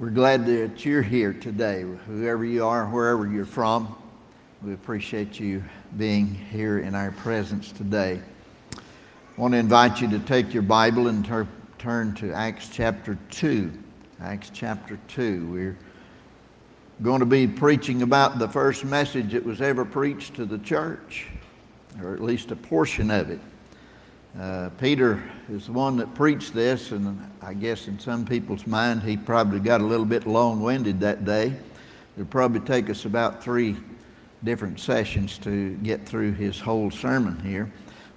We're glad that you're here today, whoever you are, wherever you're from. We appreciate you being here in our presence today. I want to invite you to take your Bible and ter- turn to Acts chapter 2. Acts chapter 2. We're going to be preaching about the first message that was ever preached to the church, or at least a portion of it. Uh, Peter is the one that preached this, and I guess in some people's mind, he probably got a little bit long winded that day. It'll probably take us about three different sessions to get through his whole sermon here.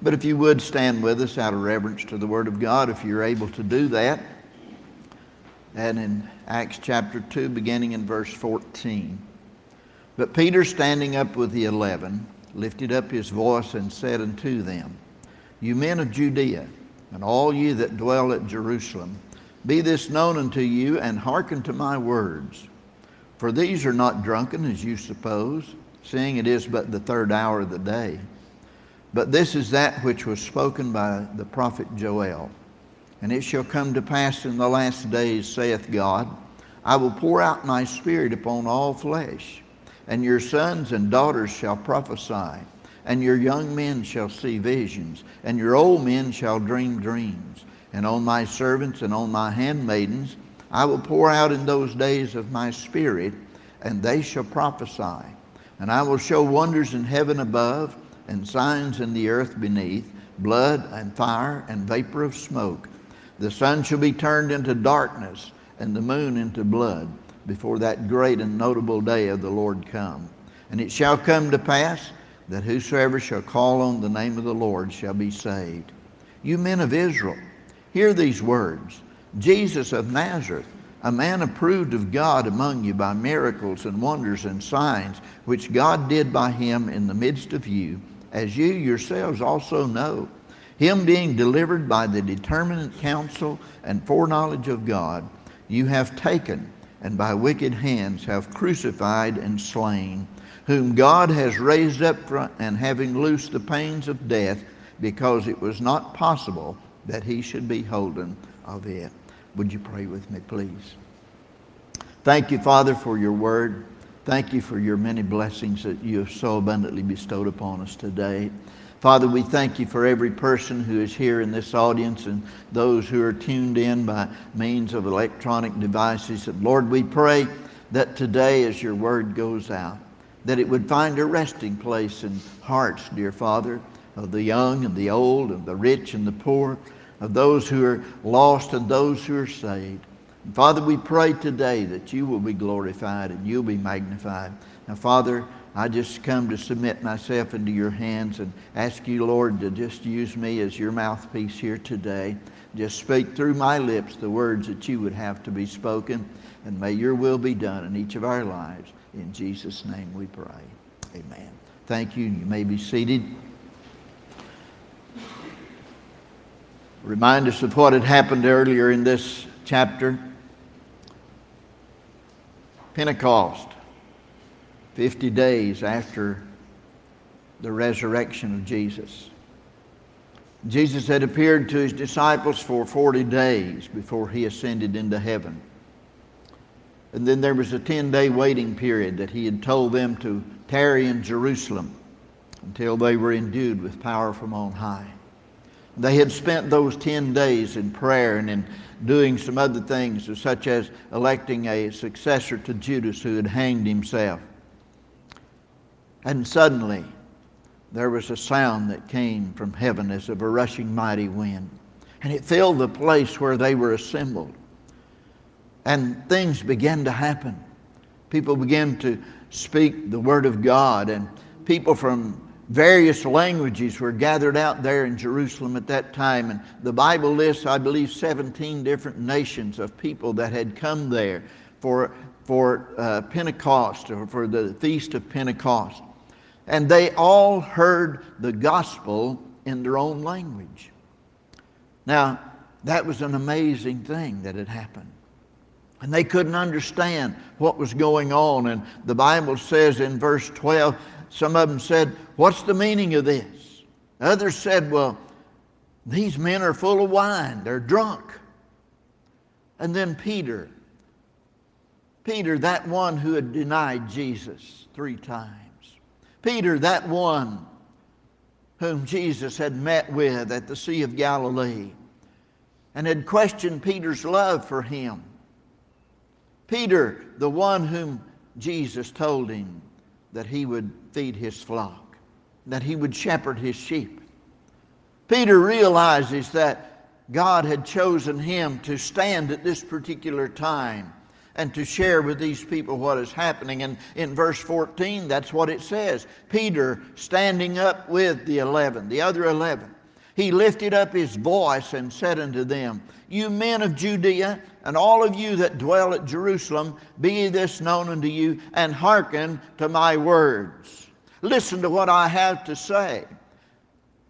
But if you would stand with us out of reverence to the Word of God, if you're able to do that. And in Acts chapter 2, beginning in verse 14. But Peter, standing up with the eleven, lifted up his voice and said unto them, you men of Judea, and all ye that dwell at Jerusalem, be this known unto you, and hearken to my words. For these are not drunken, as you suppose, seeing it is but the third hour of the day. But this is that which was spoken by the prophet Joel. And it shall come to pass in the last days, saith God, I will pour out my spirit upon all flesh, and your sons and daughters shall prophesy and your young men shall see visions, and your old men shall dream dreams. And on my servants and on my handmaidens I will pour out in those days of my spirit, and they shall prophesy. And I will show wonders in heaven above, and signs in the earth beneath, blood and fire and vapor of smoke. The sun shall be turned into darkness, and the moon into blood, before that great and notable day of the Lord come. And it shall come to pass that whosoever shall call on the name of the Lord shall be saved. You men of Israel, hear these words Jesus of Nazareth, a man approved of God among you by miracles and wonders and signs, which God did by him in the midst of you, as you yourselves also know. Him being delivered by the determinate counsel and foreknowledge of God, you have taken, and by wicked hands have crucified and slain whom God has raised up from and having loosed the pains of death, because it was not possible that he should be holden of it. Would you pray with me, please? Thank you, Father, for your word. Thank you for your many blessings that you have so abundantly bestowed upon us today. Father, we thank you for every person who is here in this audience and those who are tuned in by means of electronic devices. Lord, we pray that today, as your word goes out, that it would find a resting place in hearts, dear Father, of the young and the old, of the rich and the poor, of those who are lost and those who are saved. And Father, we pray today that you will be glorified and you'll be magnified. Now, Father, I just come to submit myself into your hands and ask you, Lord, to just use me as your mouthpiece here today. Just speak through my lips the words that you would have to be spoken, and may your will be done in each of our lives. In Jesus' name we pray. Amen. Thank you. You may be seated. Remind us of what had happened earlier in this chapter. Pentecost, 50 days after the resurrection of Jesus. Jesus had appeared to his disciples for 40 days before he ascended into heaven. And then there was a 10 day waiting period that he had told them to tarry in Jerusalem until they were endued with power from on high. They had spent those 10 days in prayer and in doing some other things, such as electing a successor to Judas who had hanged himself. And suddenly, there was a sound that came from heaven as of a rushing mighty wind. And it filled the place where they were assembled. And things began to happen. People began to speak the Word of God, and people from various languages were gathered out there in Jerusalem at that time. And the Bible lists, I believe, 17 different nations of people that had come there for, for uh, Pentecost or for the Feast of Pentecost. And they all heard the gospel in their own language. Now, that was an amazing thing that had happened. And they couldn't understand what was going on. And the Bible says in verse 12, some of them said, What's the meaning of this? Others said, Well, these men are full of wine, they're drunk. And then Peter Peter, that one who had denied Jesus three times. Peter, that one whom Jesus had met with at the Sea of Galilee and had questioned Peter's love for him. Peter, the one whom Jesus told him that he would feed his flock, that he would shepherd his sheep. Peter realizes that God had chosen him to stand at this particular time and to share with these people what is happening. And in verse 14, that's what it says Peter standing up with the eleven, the other eleven. He lifted up his voice and said unto them, You men of Judea, and all of you that dwell at Jerusalem, be this known unto you, and hearken to my words. Listen to what I have to say.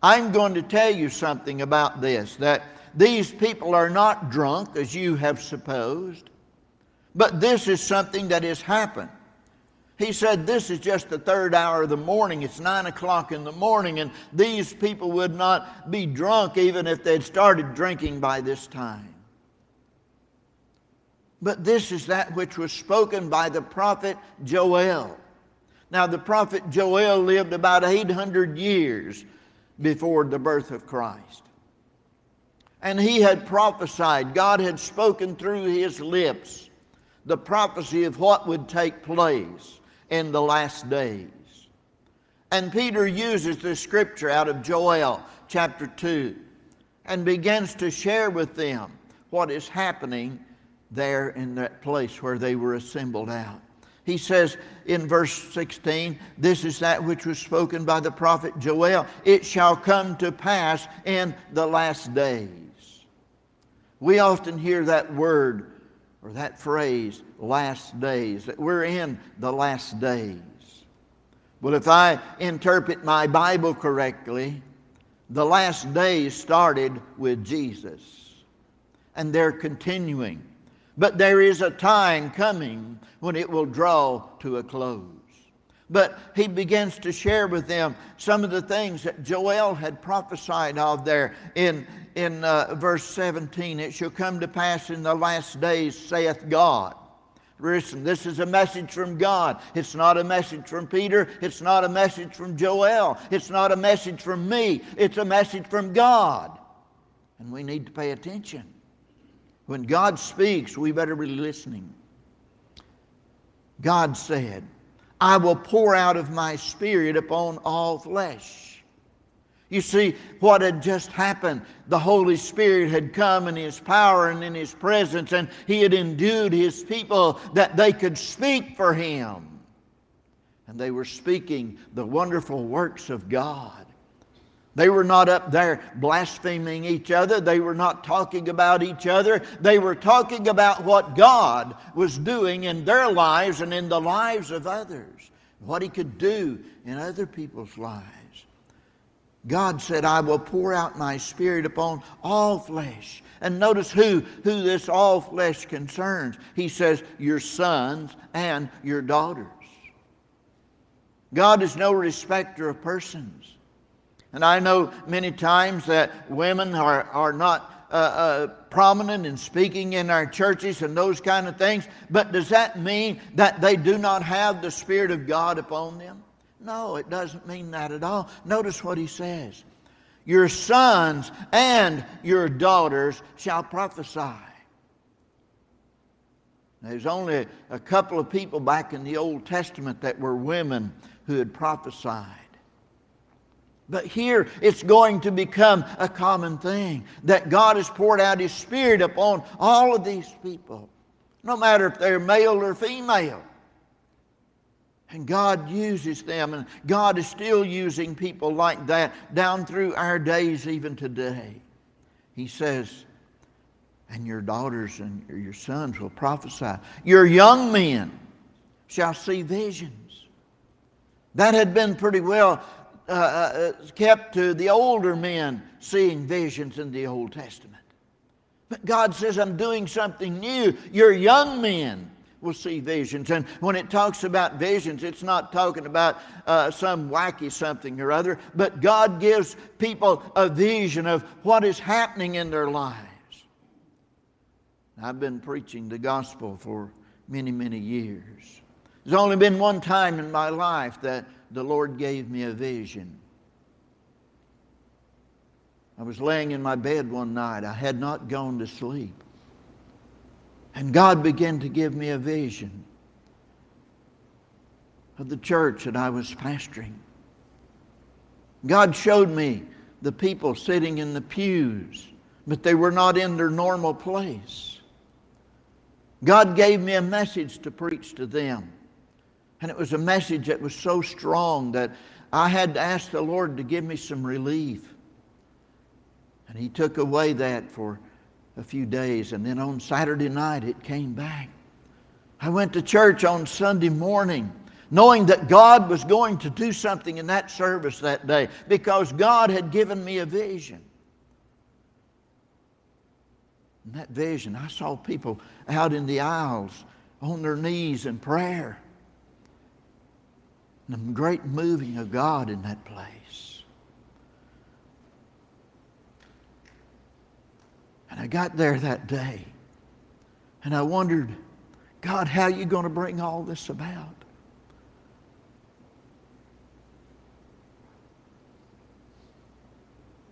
I'm going to tell you something about this that these people are not drunk, as you have supposed. But this is something that has happened. He said, This is just the third hour of the morning. It's nine o'clock in the morning, and these people would not be drunk even if they'd started drinking by this time. But this is that which was spoken by the prophet Joel. Now, the prophet Joel lived about 800 years before the birth of Christ. And he had prophesied, God had spoken through his lips the prophecy of what would take place in the last days. And Peter uses the scripture out of Joel chapter 2 and begins to share with them what is happening there in that place where they were assembled out. He says in verse 16, This is that which was spoken by the prophet Joel. It shall come to pass in the last days. We often hear that word or that phrase, last days, that we're in the last days. Well, if I interpret my Bible correctly, the last days started with Jesus, and they're continuing. But there is a time coming when it will draw to a close. But he begins to share with them some of the things that Joel had prophesied of there in, in uh, verse 17. It shall come to pass in the last days, saith God. Listen, this is a message from God. It's not a message from Peter. It's not a message from Joel. It's not a message from me. It's a message from God. And we need to pay attention. When God speaks, we better be listening. God said, I will pour out of my spirit upon all flesh. You see, what had just happened, the Holy Spirit had come in His power and in His presence, and He had endued His people that they could speak for Him. And they were speaking the wonderful works of God. They were not up there blaspheming each other. They were not talking about each other. They were talking about what God was doing in their lives and in the lives of others, what He could do in other people's lives. God said, I will pour out my spirit upon all flesh. And notice who, who this all flesh concerns. He says, Your sons and your daughters. God is no respecter of persons. And I know many times that women are, are not uh, uh, prominent in speaking in our churches and those kind of things, but does that mean that they do not have the Spirit of God upon them? No, it doesn't mean that at all. Notice what he says Your sons and your daughters shall prophesy. There's only a couple of people back in the Old Testament that were women who had prophesied. But here it's going to become a common thing that God has poured out His Spirit upon all of these people, no matter if they're male or female. And God uses them, and God is still using people like that down through our days, even today. He says, and your daughters and your sons will prophesy. Your young men shall see visions. That had been pretty well uh, kept to the older men seeing visions in the Old Testament. But God says, I'm doing something new. Your young men will see visions. And when it talks about visions, it's not talking about uh, some wacky something or other, but God gives people a vision of what is happening in their lives. I've been preaching the gospel for many, many years. There's only been one time in my life that the Lord gave me a vision. I was laying in my bed one night. I had not gone to sleep. And God began to give me a vision of the church that I was pastoring. God showed me the people sitting in the pews, but they were not in their normal place. God gave me a message to preach to them. And it was a message that was so strong that I had to ask the Lord to give me some relief. And He took away that for a few days. And then on Saturday night, it came back. I went to church on Sunday morning knowing that God was going to do something in that service that day because God had given me a vision. In that vision, I saw people out in the aisles on their knees in prayer. The great moving of God in that place. And I got there that day. And I wondered, God, how are you going to bring all this about?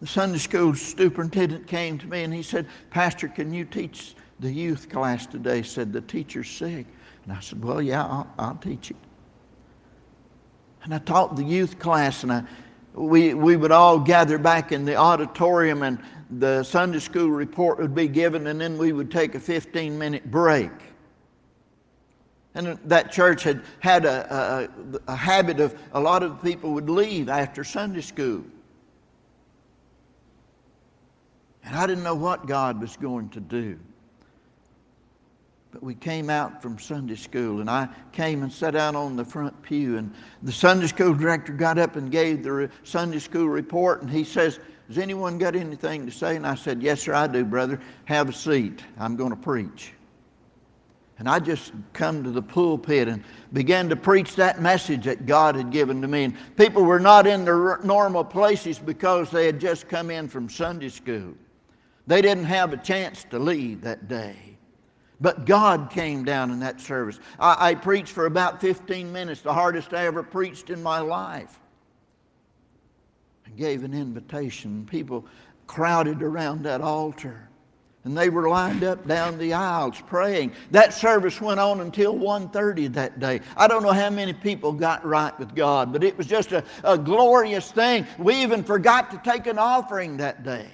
The Sunday school superintendent came to me and he said, Pastor, can you teach the youth class today? Said, the teacher's sick. And I said, Well, yeah, I'll, I'll teach it. And I taught the youth class, and I, we, we would all gather back in the auditorium, and the Sunday school report would be given, and then we would take a 15 minute break. And that church had had a, a, a habit of a lot of people would leave after Sunday school. And I didn't know what God was going to do. But we came out from Sunday school, and I came and sat down on the front pew. And the Sunday school director got up and gave the Sunday school report, and he says, Has anyone got anything to say? And I said, Yes, sir, I do, brother. Have a seat. I'm going to preach. And I just come to the pulpit and began to preach that message that God had given to me. And people were not in their normal places because they had just come in from Sunday school. They didn't have a chance to leave that day. But God came down in that service. I, I, preached for about 15 minutes, the hardest I ever preached in my life. I gave an invitation. People crowded around that altar. And they were lined up down the aisles praying. That service went on until 1.30 that day. I don't know how many people got right with God, but it was just a, a glorious thing. We even forgot to take an offering that day.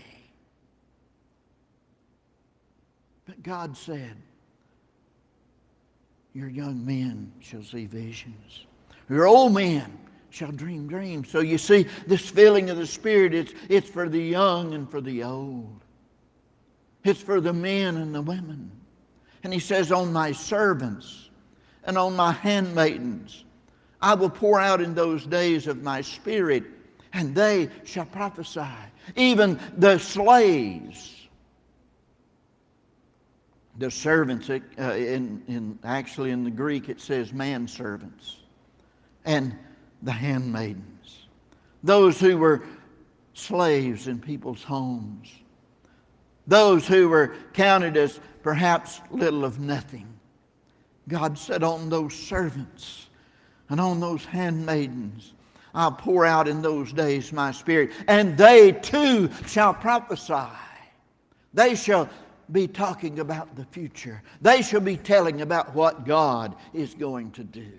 But God said, Your young men shall see visions, your old men shall dream dreams. So you see, this feeling of the Spirit, it's, it's for the young and for the old, it's for the men and the women. And He says, On my servants and on my handmaidens, I will pour out in those days of my Spirit, and they shall prophesy. Even the slaves the servants, uh, in, in, actually in the Greek it says manservants, and the handmaidens, those who were slaves in people's homes, those who were counted as perhaps little of nothing. God said, On those servants and on those handmaidens, I'll pour out in those days my spirit, and they too shall prophesy. They shall be talking about the future. They shall be telling about what God is going to do.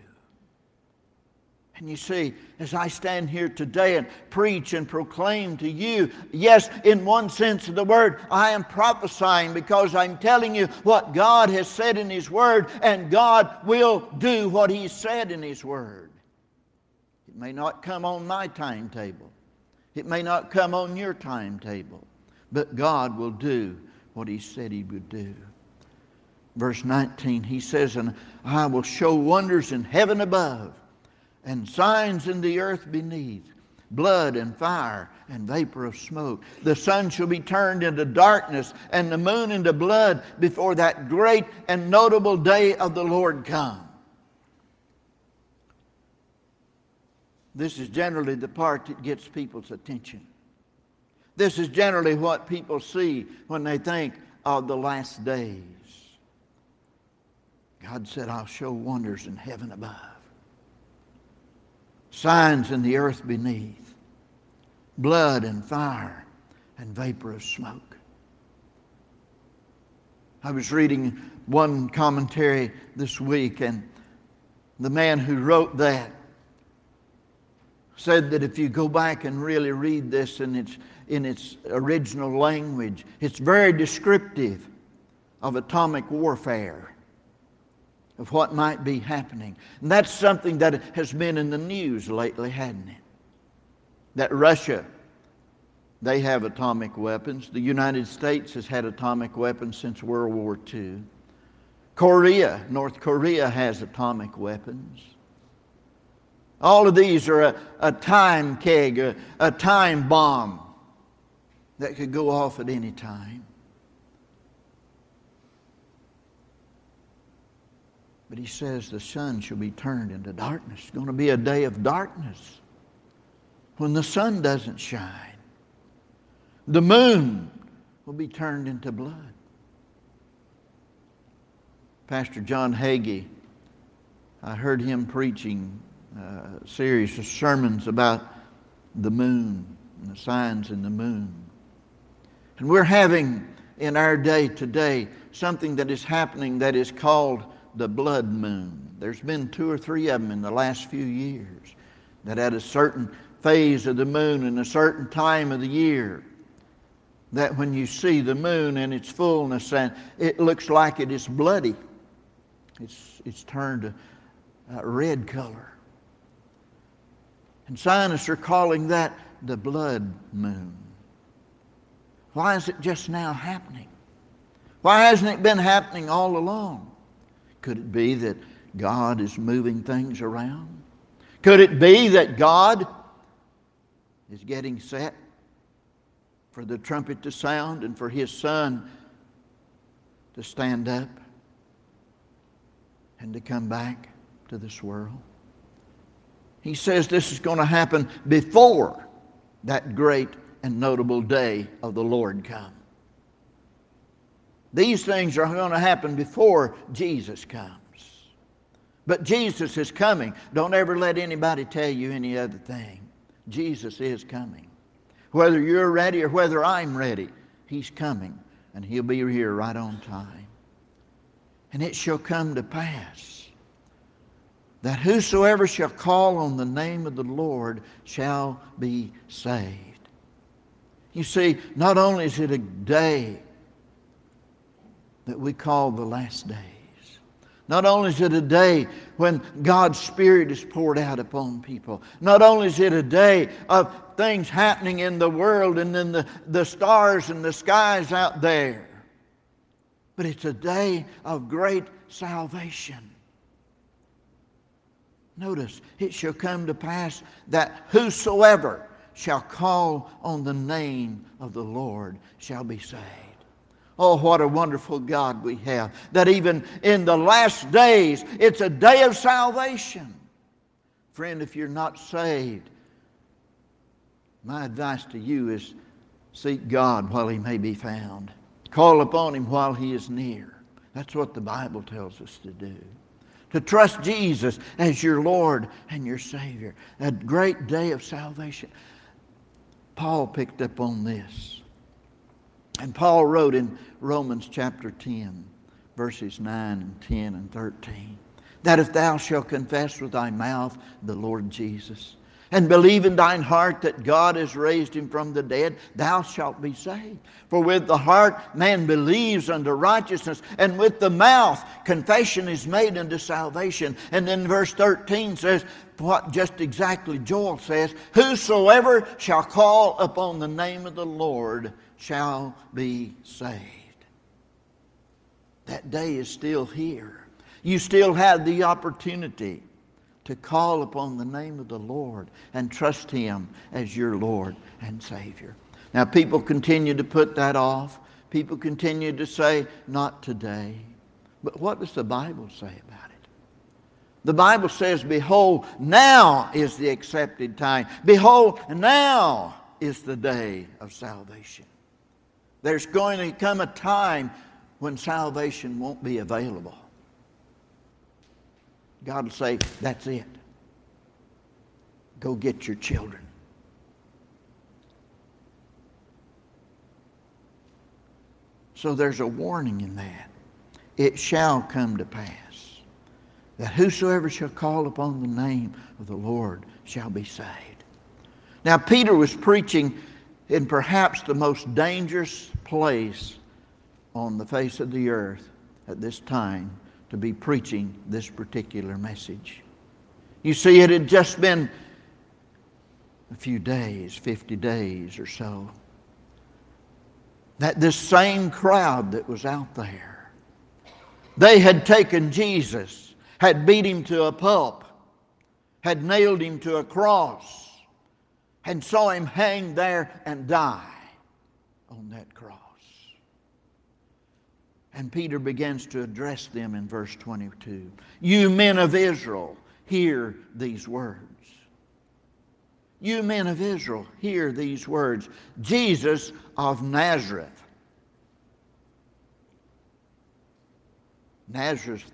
And you see, as I stand here today and preach and proclaim to you, yes, in one sense of the word, I am prophesying because I'm telling you what God has said in His word, and God will do what He said in His word. It may not come on my timetable, it may not come on your timetable, but God will do what he said he would do. Verse 19, he says, And I will show wonders in heaven above and signs in the earth beneath blood and fire and vapor of smoke. The sun shall be turned into darkness and the moon into blood before that great and notable day of the Lord come. This is generally the part that gets people's attention. This is generally what people see when they think of the last days. God said, I'll show wonders in heaven above, signs in the earth beneath, blood and fire and vapor of smoke. I was reading one commentary this week, and the man who wrote that said that if you go back and really read this in its, in its original language, it's very descriptive of atomic warfare, of what might be happening. And that's something that has been in the news lately, hasn't it? That Russia, they have atomic weapons. The United States has had atomic weapons since World War II. Korea, North Korea has atomic weapons. All of these are a, a time keg, a, a time bomb that could go off at any time. But he says the sun shall be turned into darkness. It's going to be a day of darkness when the sun doesn't shine. The moon will be turned into blood. Pastor John Hagee, I heard him preaching a series of sermons about the moon and the signs in the moon. And we're having in our day today something that is happening that is called the blood moon. There's been two or three of them in the last few years that at a certain phase of the moon and a certain time of the year, that when you see the moon in its fullness and it looks like it is bloody, it's, it's turned a, a red color. And scientists are calling that the blood moon. Why is it just now happening? Why hasn't it been happening all along? Could it be that God is moving things around? Could it be that God is getting set for the trumpet to sound and for his son to stand up and to come back to this world? He says this is going to happen before that great and notable day of the Lord come. These things are going to happen before Jesus comes. But Jesus is coming. Don't ever let anybody tell you any other thing. Jesus is coming. Whether you're ready or whether I'm ready, He's coming. And He'll be here right on time. And it shall come to pass that whosoever shall call on the name of the Lord shall be saved. You see, not only is it a day that we call the last days. Not only is it a day when God's Spirit is poured out upon people, not only is it a day of things happening in the world and in the, the stars and the skies out there, but it's a day of great salvation. Notice, it shall come to pass that whosoever shall call on the name of the Lord shall be saved. Oh, what a wonderful God we have. That even in the last days, it's a day of salvation. Friend, if you're not saved, my advice to you is seek God while he may be found. Call upon him while he is near. That's what the Bible tells us to do. To trust Jesus as your Lord and your Savior. That great day of salvation. Paul picked up on this. And Paul wrote in Romans chapter 10, verses 9 and 10 and 13, that if thou shalt confess with thy mouth the Lord Jesus, and believe in thine heart that God has raised him from the dead, thou shalt be saved. For with the heart man believes unto righteousness, and with the mouth confession is made unto salvation. And then verse 13 says, what just exactly Joel says, Whosoever shall call upon the name of the Lord shall be saved. That day is still here. You still have the opportunity to call upon the name of the Lord and trust Him as your Lord and Savior. Now, people continue to put that off. People continue to say, not today. But what does the Bible say about it? The Bible says, Behold, now is the accepted time. Behold, now is the day of salvation. There's going to come a time when salvation won't be available. God will say, That's it. Go get your children. So there's a warning in that. It shall come to pass that whosoever shall call upon the name of the Lord shall be saved. Now, Peter was preaching in perhaps the most dangerous place on the face of the earth at this time to be preaching this particular message. You see, it had just been a few days, 50 days or so, that this same crowd that was out there, they had taken Jesus, had beat him to a pulp, had nailed him to a cross, and saw him hang there and die on that cross. And Peter begins to address them in verse 22. You men of Israel, hear these words. You men of Israel, hear these words Jesus of Nazareth. Nazareth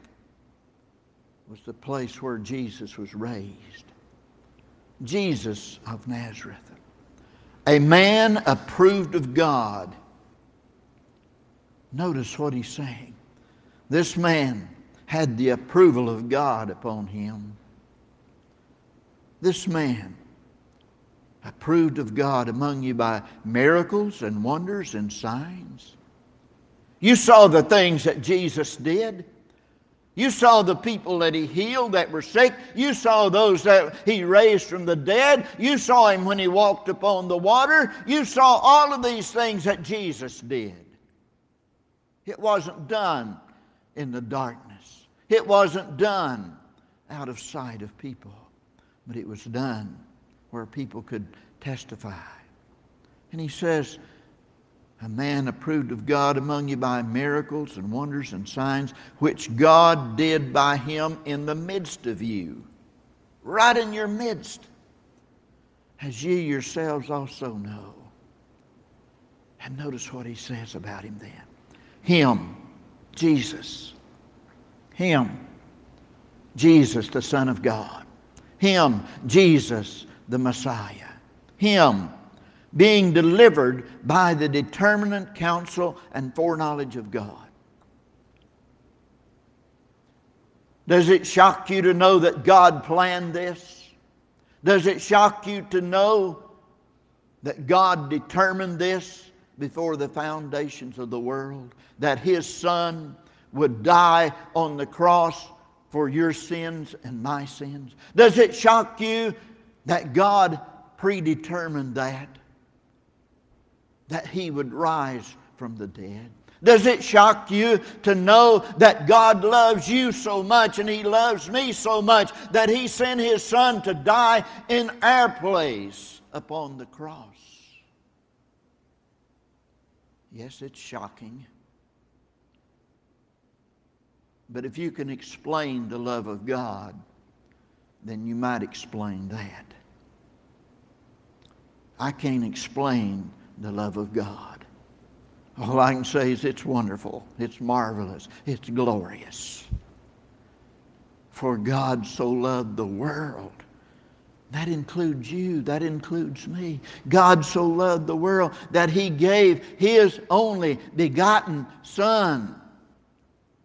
was the place where Jesus was raised. Jesus of Nazareth, a man approved of God. Notice what he's saying. This man had the approval of God upon him. This man approved of God among you by miracles and wonders and signs. You saw the things that Jesus did. You saw the people that he healed that were sick. You saw those that he raised from the dead. You saw him when he walked upon the water. You saw all of these things that Jesus did. It wasn't done in the darkness, it wasn't done out of sight of people, but it was done where people could testify. And he says, a man approved of God among you by miracles and wonders and signs, which God did by him in the midst of you, right in your midst, as ye yourselves also know. And notice what he says about him then. Him, Jesus. Him, Jesus, the Son of God. Him, Jesus, the Messiah. Him, being delivered by the determinate counsel and foreknowledge of God. Does it shock you to know that God planned this? Does it shock you to know that God determined this before the foundations of the world? That His Son would die on the cross for your sins and my sins? Does it shock you that God predetermined that? that he would rise from the dead? Does it shock you to know that God loves you so much and He loves me so much that He sent His Son to die in our place upon the cross? Yes, it's shocking. But if you can explain the love of God, then you might explain that. I can't explain the love of God. All I can say is it's wonderful, it's marvelous, it's glorious. For God so loved the world. That includes you. That includes me. God so loved the world that He gave His only begotten Son,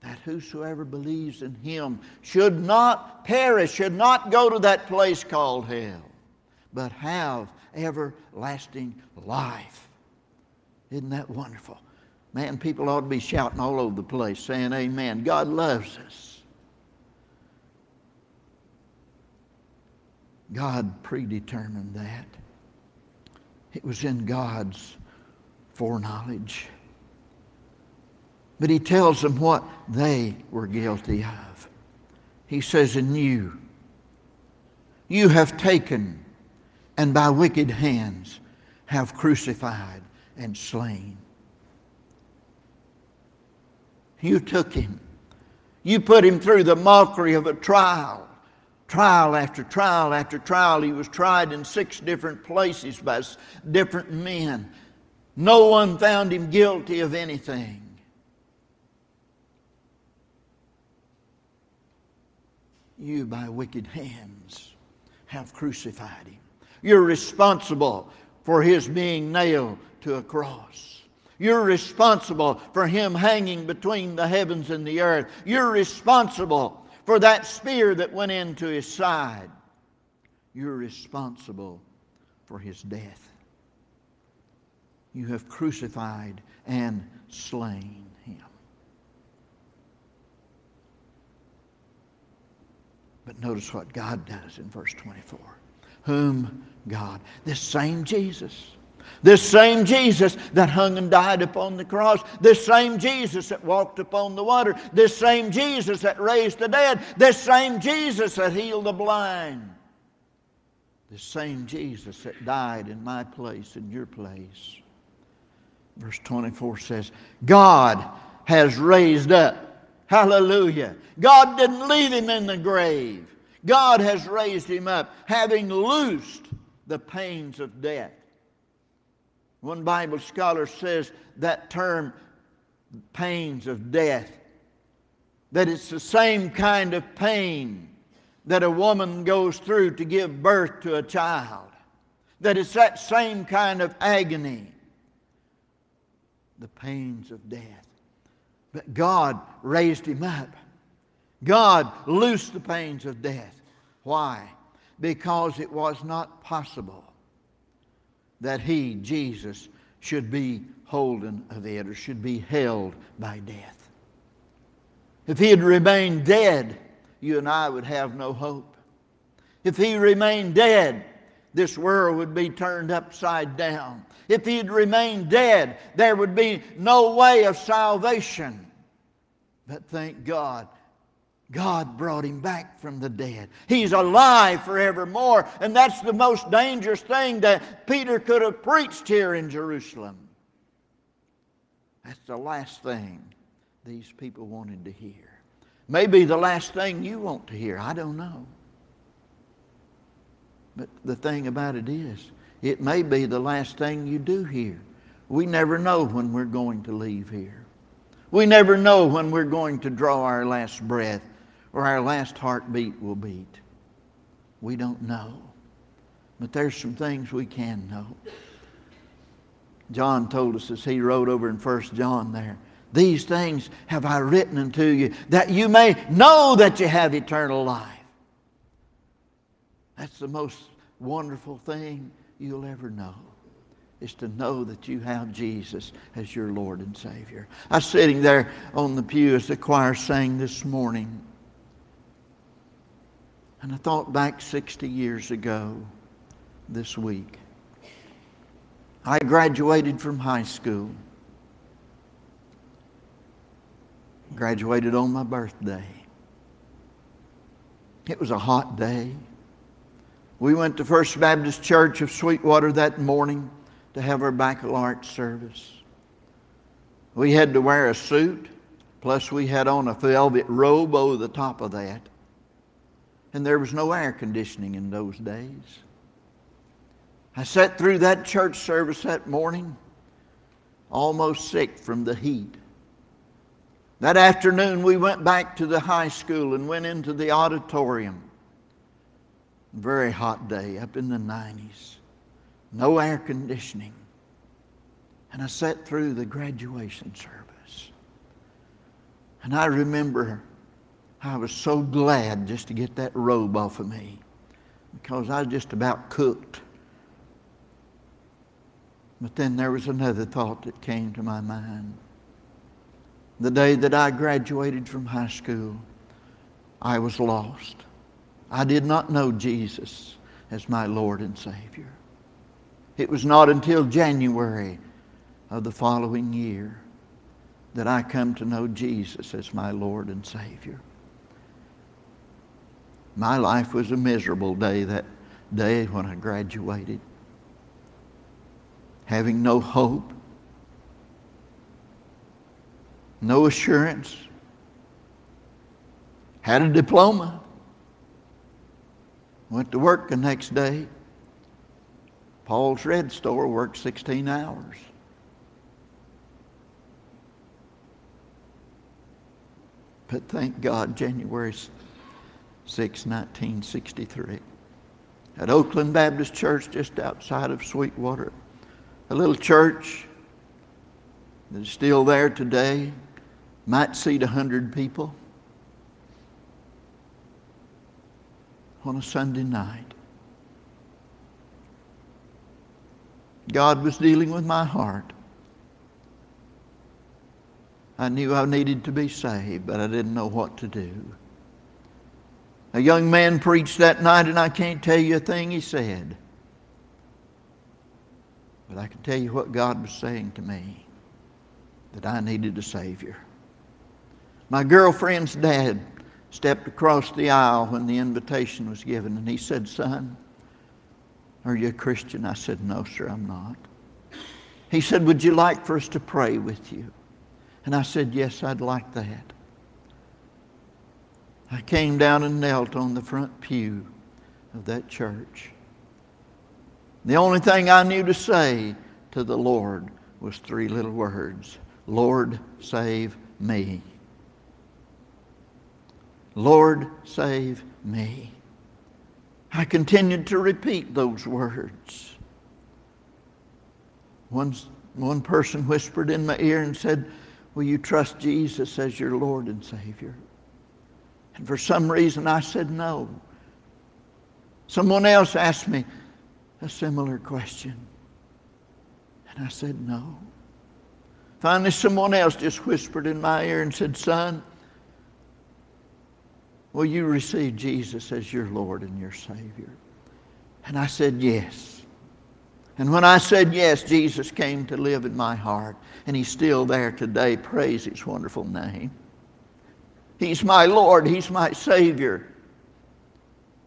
that whosoever believes in Him should not perish, should not go to that place called hell, but have everlasting life. Isn't that wonderful? Man, people ought to be shouting all over the place saying, Amen. God loves us. God predetermined that. It was in God's foreknowledge. But he tells them what they were guilty of. He says, In you, you have taken and by wicked hands have crucified and slain. You took him. You put him through the mockery of a trial. Trial after trial after trial. He was tried in six different places by different men. No one found him guilty of anything. you by wicked hands have crucified him. You're responsible for his being nailed to a cross. You're responsible for him hanging between the heavens and the earth. You're responsible for that spear that went into his side. You're responsible for his death. You have crucified and slain him. But notice what God does in verse 24. Whom God, this same Jesus, this same Jesus that hung and died upon the cross, this same Jesus that walked upon the water, this same Jesus that raised the dead, this same Jesus that healed the blind, this same Jesus that died in my place, in your place. Verse 24 says, God has raised up. Hallelujah. God didn't leave him in the grave. God has raised him up, having loosed the pains of death. One Bible scholar says that term, pains of death, that it's the same kind of pain that a woman goes through to give birth to a child, that it's that same kind of agony, the pains of death. But God raised him up. God loosed the pains of death. Why? Because it was not possible that he, Jesus, should be holden of it or should be held by death. If he had remained dead, you and I would have no hope. If he remained dead, this world would be turned upside down. If he had remained dead, there would be no way of salvation. But thank God, God brought him back from the dead. He's alive forevermore. And that's the most dangerous thing that Peter could have preached here in Jerusalem. That's the last thing these people wanted to hear. Maybe the last thing you want to hear. I don't know. But the thing about it is, it may be the last thing you do hear. We never know when we're going to leave here. We never know when we're going to draw our last breath or our last heartbeat will beat. We don't know. But there's some things we can know. John told us as he wrote over in 1 John there, these things have I written unto you that you may know that you have eternal life. That's the most wonderful thing you'll ever know is to know that you have Jesus as your Lord and Savior. I was sitting there on the pew as the choir sang this morning. And I thought back 60 years ago this week. I graduated from high school. Graduated on my birthday. It was a hot day. We went to First Baptist Church of Sweetwater that morning to have our baccalaureate service. We had to wear a suit, plus we had on a velvet robe over the top of that. And there was no air conditioning in those days. I sat through that church service that morning, almost sick from the heat. That afternoon, we went back to the high school and went into the auditorium. Very hot day, up in the 90s. No air conditioning. And I sat through the graduation service. And I remember I was so glad just to get that robe off of me because I was just about cooked. But then there was another thought that came to my mind. The day that I graduated from high school, I was lost. I did not know Jesus as my Lord and Savior. It was not until January of the following year that I come to know Jesus as my Lord and Savior. My life was a miserable day that day when I graduated. Having no hope, no assurance, had a diploma, went to work the next day. Paul's Red Store worked 16 hours. But thank God, January 6, 1963. At Oakland Baptist Church, just outside of Sweetwater. A little church that is still there today, might seat a hundred people on a Sunday night. God was dealing with my heart. I knew I needed to be saved, but I didn't know what to do. A young man preached that night, and I can't tell you a thing he said. But I can tell you what God was saying to me that I needed a Savior. My girlfriend's dad stepped across the aisle when the invitation was given, and he said, Son, are you a Christian? I said, No, sir, I'm not. He said, Would you like for us to pray with you? And I said, Yes, I'd like that. I came down and knelt on the front pew of that church. The only thing I knew to say to the Lord was three little words Lord, save me. Lord, save me. I continued to repeat those words. One, one person whispered in my ear and said, Will you trust Jesus as your Lord and Savior? And for some reason I said no. Someone else asked me a similar question. And I said no. Finally, someone else just whispered in my ear and said, Son, will you receive Jesus as your Lord and your Savior? And I said, Yes. And when I said yes, Jesus came to live in my heart. And He's still there today. Praise His wonderful name. He's my Lord. He's my Savior.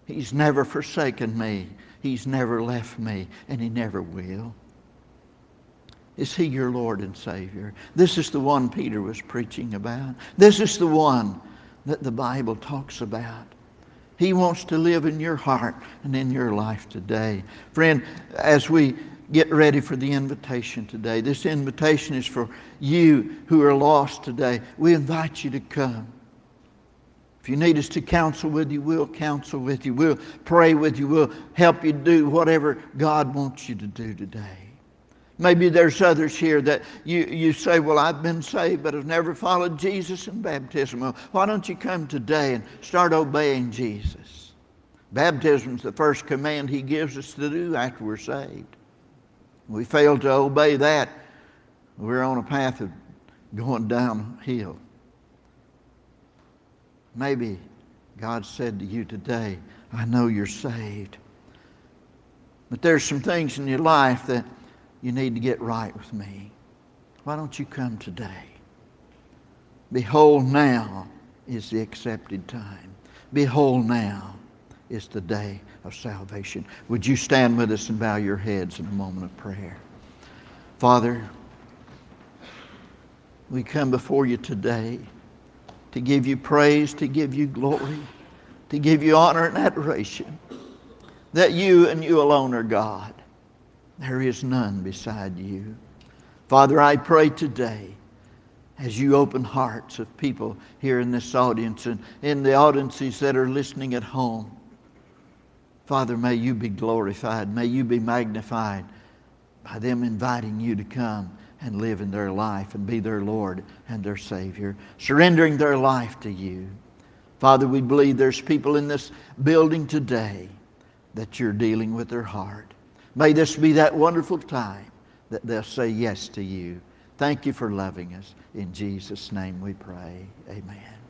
He's never forsaken me. He's never left me. And He never will. Is he your Lord and Savior? This is the one Peter was preaching about. This is the one that the Bible talks about. He wants to live in your heart and in your life today. Friend, as we get ready for the invitation today, this invitation is for you who are lost today. We invite you to come. If you need us to counsel with you, we'll counsel with you. We'll pray with you. We'll help you do whatever God wants you to do today. Maybe there's others here that you, you say, Well, I've been saved, but I've never followed Jesus in baptism. Well, why don't you come today and start obeying Jesus? Baptism is the first command he gives us to do after we're saved. We fail to obey that, we're on a path of going downhill. Maybe God said to you today, I know you're saved. But there's some things in your life that you need to get right with me. Why don't you come today? Behold, now is the accepted time. Behold, now is the day of salvation. Would you stand with us and bow your heads in a moment of prayer? Father, we come before you today to give you praise, to give you glory, to give you honor and adoration that you and you alone are God. There is none beside you. Father, I pray today as you open hearts of people here in this audience and in the audiences that are listening at home. Father, may you be glorified. May you be magnified by them inviting you to come and live in their life and be their Lord and their Savior, surrendering their life to you. Father, we believe there's people in this building today that you're dealing with their heart. May this be that wonderful time that they'll say yes to you. Thank you for loving us. In Jesus' name we pray. Amen.